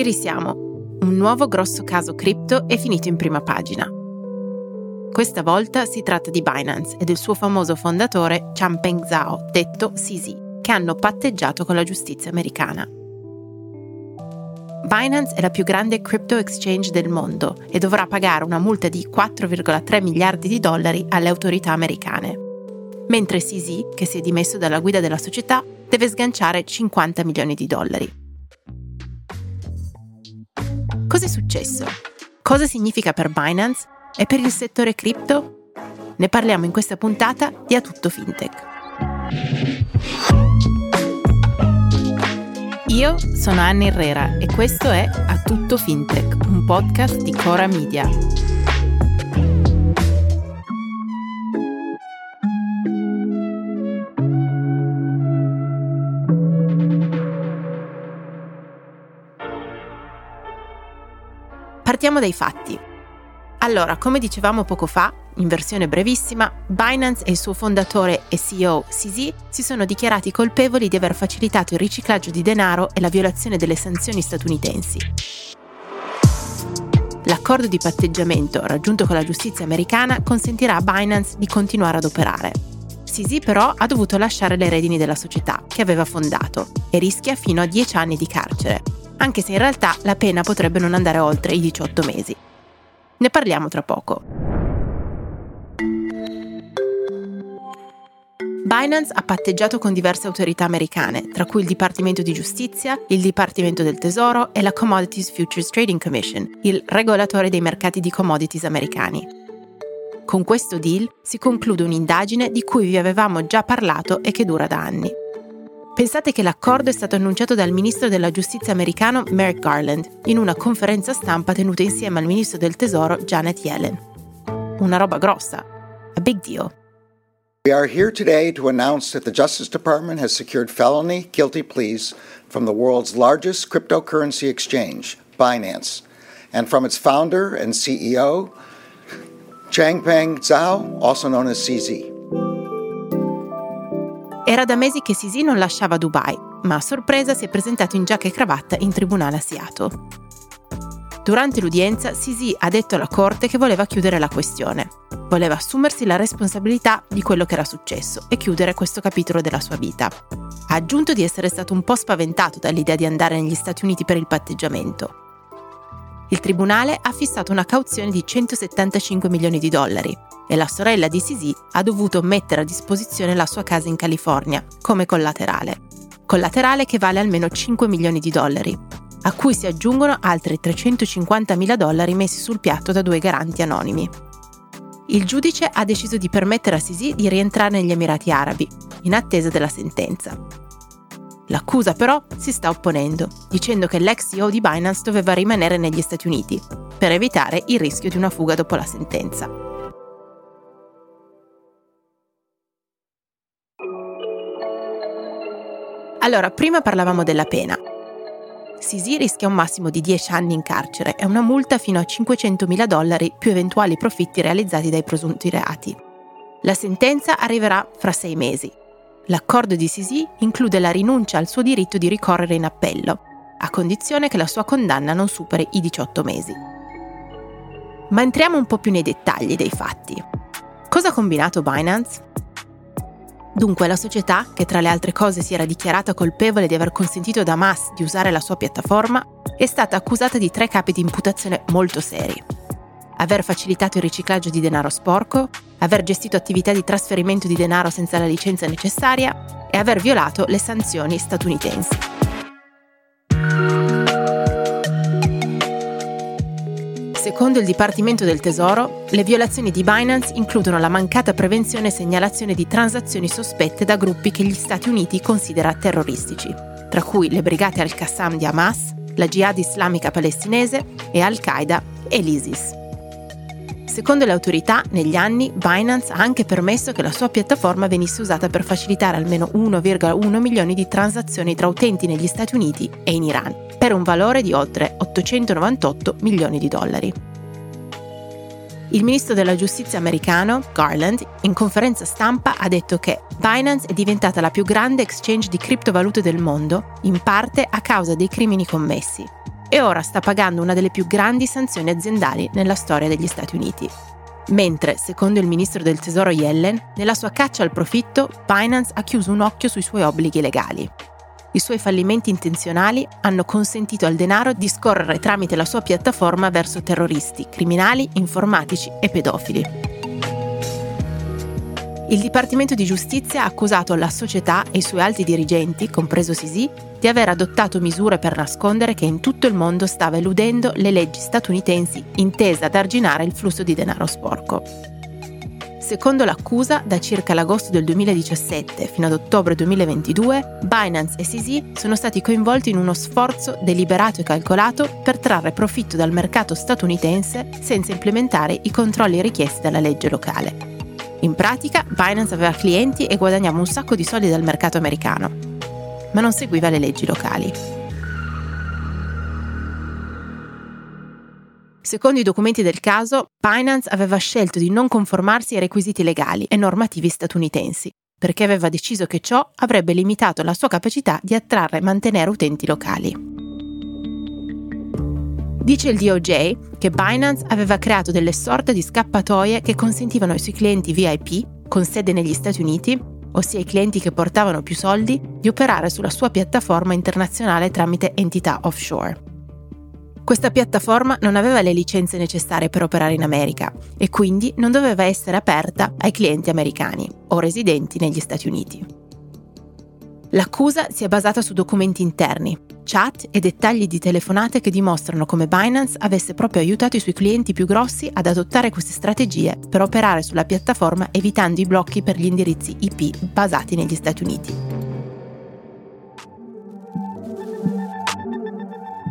Ci risiamo. Un nuovo grosso caso cripto è finito in prima pagina. Questa volta si tratta di Binance e del suo famoso fondatore Changpeng Zhao, detto CZ, che hanno patteggiato con la giustizia americana. Binance è la più grande crypto exchange del mondo e dovrà pagare una multa di 4,3 miliardi di dollari alle autorità americane. Mentre CZ, che si è dimesso dalla guida della società, deve sganciare 50 milioni di dollari. Cos'è successo? Cosa significa per Binance e per il settore cripto? Ne parliamo in questa puntata di A Tutto Fintech. Io sono Anna Herrera e questo è A Tutto Fintech, un podcast di Cora Media. Partiamo dai fatti. Allora, come dicevamo poco fa, in versione brevissima, Binance e il suo fondatore e CEO CZ si sono dichiarati colpevoli di aver facilitato il riciclaggio di denaro e la violazione delle sanzioni statunitensi. L'accordo di patteggiamento raggiunto con la giustizia americana consentirà a Binance di continuare ad operare. CZ però ha dovuto lasciare le redini della società che aveva fondato e rischia fino a 10 anni di carcere, anche se in realtà la pena potrebbe non andare oltre i 18 mesi. Ne parliamo tra poco. Binance ha patteggiato con diverse autorità americane, tra cui il Dipartimento di Giustizia, il Dipartimento del Tesoro e la Commodities Futures Trading Commission, il regolatore dei mercati di commodities americani. Con questo deal si conclude un'indagine di cui vi avevamo già parlato e che dura da anni. Pensate che l'accordo è stato annunciato dal ministro della giustizia americano Merrick Garland in una conferenza stampa tenuta insieme al ministro del tesoro Janet Yellen. Una roba grossa. A big deal. We are here today to announce that the Justice Department has secured felony guilty pleas from the world's largest cryptocurrency exchange, Binance, and from its founder and CEO, Changpeng Zhao, also known as CZ. Era da mesi che Sisi non lasciava Dubai, ma a sorpresa si è presentato in giacca e cravatta in tribunale a Seattle. Durante l'udienza, Sisi ha detto alla corte che voleva chiudere la questione. Voleva assumersi la responsabilità di quello che era successo e chiudere questo capitolo della sua vita. Ha aggiunto di essere stato un po' spaventato dall'idea di andare negli Stati Uniti per il patteggiamento. Il tribunale ha fissato una cauzione di 175 milioni di dollari, e la sorella di Sisi ha dovuto mettere a disposizione la sua casa in California come collaterale. Collaterale che vale almeno 5 milioni di dollari, a cui si aggiungono altri 350 mila dollari messi sul piatto da due garanti anonimi. Il giudice ha deciso di permettere a Sisi di rientrare negli Emirati Arabi, in attesa della sentenza. L'accusa però si sta opponendo, dicendo che l'ex CEO di Binance doveva rimanere negli Stati Uniti, per evitare il rischio di una fuga dopo la sentenza. Allora, prima parlavamo della pena. Sisi rischia un massimo di 10 anni in carcere e una multa fino a 500.000 dollari più eventuali profitti realizzati dai presunti reati. La sentenza arriverà fra sei mesi. L'accordo di Sisi include la rinuncia al suo diritto di ricorrere in appello, a condizione che la sua condanna non superi i 18 mesi. Ma entriamo un po' più nei dettagli dei fatti. Cosa ha combinato Binance? Dunque la società, che tra le altre cose si era dichiarata colpevole di aver consentito ad Hamas di usare la sua piattaforma, è stata accusata di tre capi di imputazione molto seri. Aver facilitato il riciclaggio di denaro sporco, aver gestito attività di trasferimento di denaro senza la licenza necessaria e aver violato le sanzioni statunitensi. Secondo il Dipartimento del Tesoro, le violazioni di Binance includono la mancata prevenzione e segnalazione di transazioni sospette da gruppi che gli Stati Uniti considera terroristici, tra cui le brigate Al-Qassam di Hamas, la Jihad islamica palestinese e Al-Qaeda e l'ISIS. Secondo le autorità, negli anni Binance ha anche permesso che la sua piattaforma venisse usata per facilitare almeno 1,1 milioni di transazioni tra utenti negli Stati Uniti e in Iran, per un valore di oltre 898 milioni di dollari. Il ministro della giustizia americano, Garland, in conferenza stampa ha detto che Binance è diventata la più grande exchange di criptovalute del mondo, in parte a causa dei crimini commessi. E ora sta pagando una delle più grandi sanzioni aziendali nella storia degli Stati Uniti. Mentre, secondo il ministro del Tesoro Yellen, nella sua caccia al profitto, Binance ha chiuso un occhio sui suoi obblighi legali. I suoi fallimenti intenzionali hanno consentito al denaro di scorrere tramite la sua piattaforma verso terroristi, criminali, informatici e pedofili. Il Dipartimento di Giustizia ha accusato la società e i suoi alti dirigenti, compreso Sisi, di aver adottato misure per nascondere che in tutto il mondo stava eludendo le leggi statunitensi intese ad arginare il flusso di denaro sporco. Secondo l'accusa, da circa l'agosto del 2017 fino ad ottobre 2022, Binance e Sisi sono stati coinvolti in uno sforzo deliberato e calcolato per trarre profitto dal mercato statunitense senza implementare i controlli richiesti dalla legge locale. In pratica, Binance aveva clienti e guadagnava un sacco di soldi dal mercato americano, ma non seguiva le leggi locali. Secondo i documenti del caso, Binance aveva scelto di non conformarsi ai requisiti legali e normativi statunitensi, perché aveva deciso che ciò avrebbe limitato la sua capacità di attrarre e mantenere utenti locali. Dice il DOJ che Binance aveva creato delle sorte di scappatoie che consentivano ai suoi clienti VIP, con sede negli Stati Uniti, ossia i clienti che portavano più soldi, di operare sulla sua piattaforma internazionale tramite entità offshore. Questa piattaforma non aveva le licenze necessarie per operare in America e quindi non doveva essere aperta ai clienti americani o residenti negli Stati Uniti. L'accusa si è basata su documenti interni, chat e dettagli di telefonate che dimostrano come Binance avesse proprio aiutato i suoi clienti più grossi ad adottare queste strategie per operare sulla piattaforma evitando i blocchi per gli indirizzi IP basati negli Stati Uniti.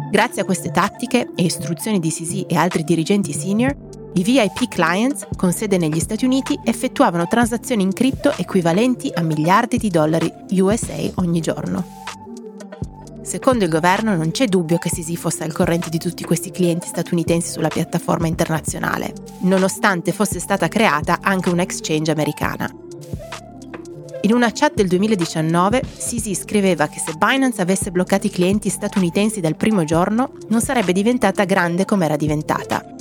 Grazie a queste tattiche e istruzioni di Sisi e altri dirigenti senior, i VIP clients con sede negli Stati Uniti effettuavano transazioni in cripto equivalenti a miliardi di dollari USA ogni giorno. Secondo il governo non c'è dubbio che Sisi fosse al corrente di tutti questi clienti statunitensi sulla piattaforma internazionale, nonostante fosse stata creata anche una exchange americana. In una chat del 2019, Sisi scriveva che se Binance avesse bloccato i clienti statunitensi dal primo giorno, non sarebbe diventata grande come era diventata.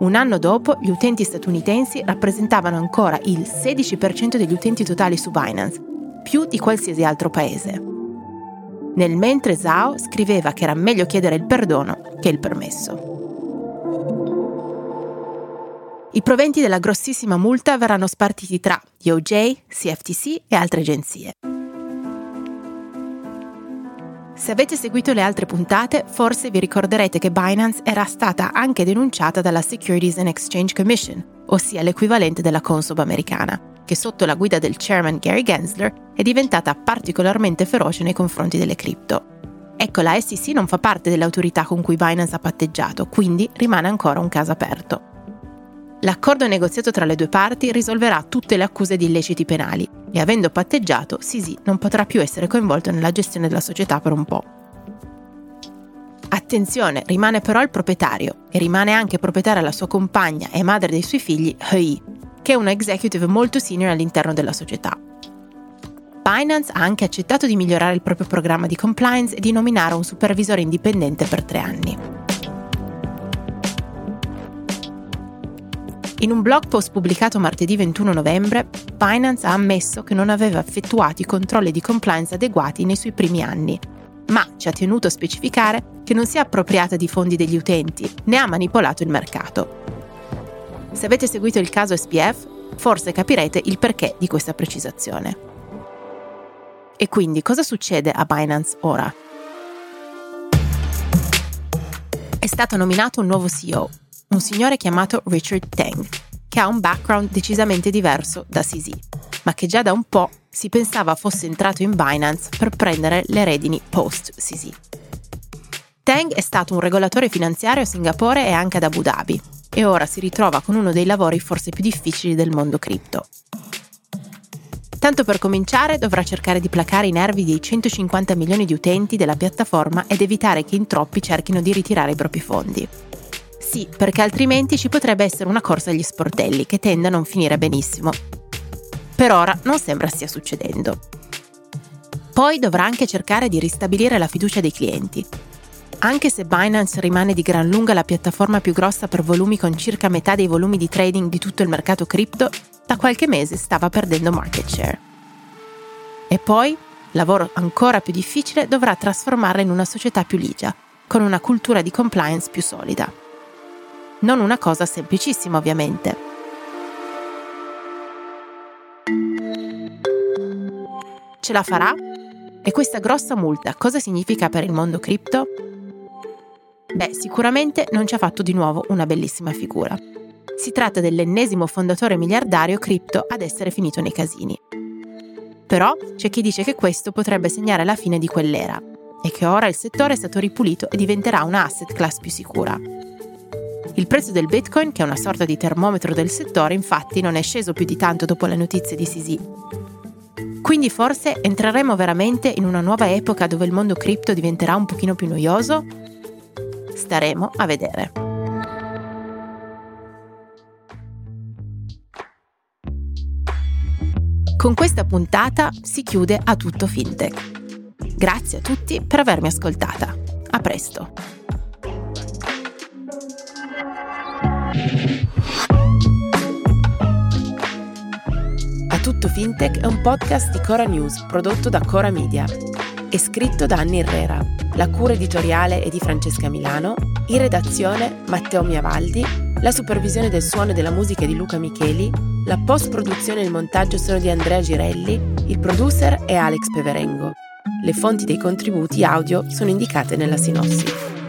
Un anno dopo, gli utenti statunitensi rappresentavano ancora il 16% degli utenti totali su Binance, più di qualsiasi altro paese nel mentre Zhao scriveva che era meglio chiedere il perdono che il permesso. I proventi della grossissima multa verranno spartiti tra DOJ, CFTC e altre agenzie. Se avete seguito le altre puntate, forse vi ricorderete che Binance era stata anche denunciata dalla Securities and Exchange Commission, ossia l'equivalente della Consob americana che sotto la guida del chairman Gary Gensler è diventata particolarmente feroce nei confronti delle cripto. Ecco, la SEC non fa parte delle autorità con cui Binance ha patteggiato, quindi rimane ancora un caso aperto. L'accordo negoziato tra le due parti risolverà tutte le accuse di illeciti penali e avendo patteggiato, Sisi non potrà più essere coinvolto nella gestione della società per un po'. Attenzione, rimane però il proprietario e rimane anche proprietaria la sua compagna e madre dei suoi figli, Hui, che è una executive molto senior all'interno della società. Binance ha anche accettato di migliorare il proprio programma di compliance e di nominare un supervisore indipendente per tre anni. In un blog post pubblicato martedì 21 novembre, Binance ha ammesso che non aveva effettuato i controlli di compliance adeguati nei suoi primi anni, ma ci ha tenuto a specificare che non si è appropriata di fondi degli utenti, né ha manipolato il mercato. Se avete seguito il caso SPF, forse capirete il perché di questa precisazione. E quindi cosa succede a Binance ora? È stato nominato un nuovo CEO, un signore chiamato Richard Teng, che ha un background decisamente diverso da CZ, ma che già da un po' si pensava fosse entrato in Binance per prendere le redini post-CZ. Teng è stato un regolatore finanziario a Singapore e anche ad Abu Dhabi, e ora si ritrova con uno dei lavori forse più difficili del mondo cripto. Tanto per cominciare dovrà cercare di placare i nervi dei 150 milioni di utenti della piattaforma ed evitare che in troppi cerchino di ritirare i propri fondi. Sì, perché altrimenti ci potrebbe essere una corsa agli sportelli che tende a non finire benissimo. Per ora non sembra stia succedendo. Poi dovrà anche cercare di ristabilire la fiducia dei clienti. Anche se Binance rimane di gran lunga la piattaforma più grossa per volumi con circa metà dei volumi di trading di tutto il mercato cripto, da qualche mese stava perdendo market share. E poi, lavoro ancora più difficile, dovrà trasformarla in una società più ligia, con una cultura di compliance più solida. Non una cosa semplicissima, ovviamente. Ce la farà? E questa grossa multa cosa significa per il mondo cripto? Beh, sicuramente non ci ha fatto di nuovo una bellissima figura. Si tratta dell'ennesimo fondatore miliardario cripto ad essere finito nei casini. Però c'è chi dice che questo potrebbe segnare la fine di quell'era e che ora il settore è stato ripulito e diventerà una asset class più sicura. Il prezzo del Bitcoin, che è una sorta di termometro del settore, infatti non è sceso più di tanto dopo le notizie di Sisi. Quindi forse entreremo veramente in una nuova epoca dove il mondo cripto diventerà un pochino più noioso Staremo a vedere. Con questa puntata si chiude a tutto fintech. Grazie a tutti per avermi ascoltata. A presto. A tutto fintech è un podcast di Cora News prodotto da Cora Media. È scritto da Anni Herrera la cura editoriale è di Francesca Milano, in redazione Matteo Miavaldi, la supervisione del suono e della musica è di Luca Micheli, la post-produzione e il montaggio sono di Andrea Girelli, il producer è Alex Peverengo. Le fonti dei contributi audio sono indicate nella sinossi.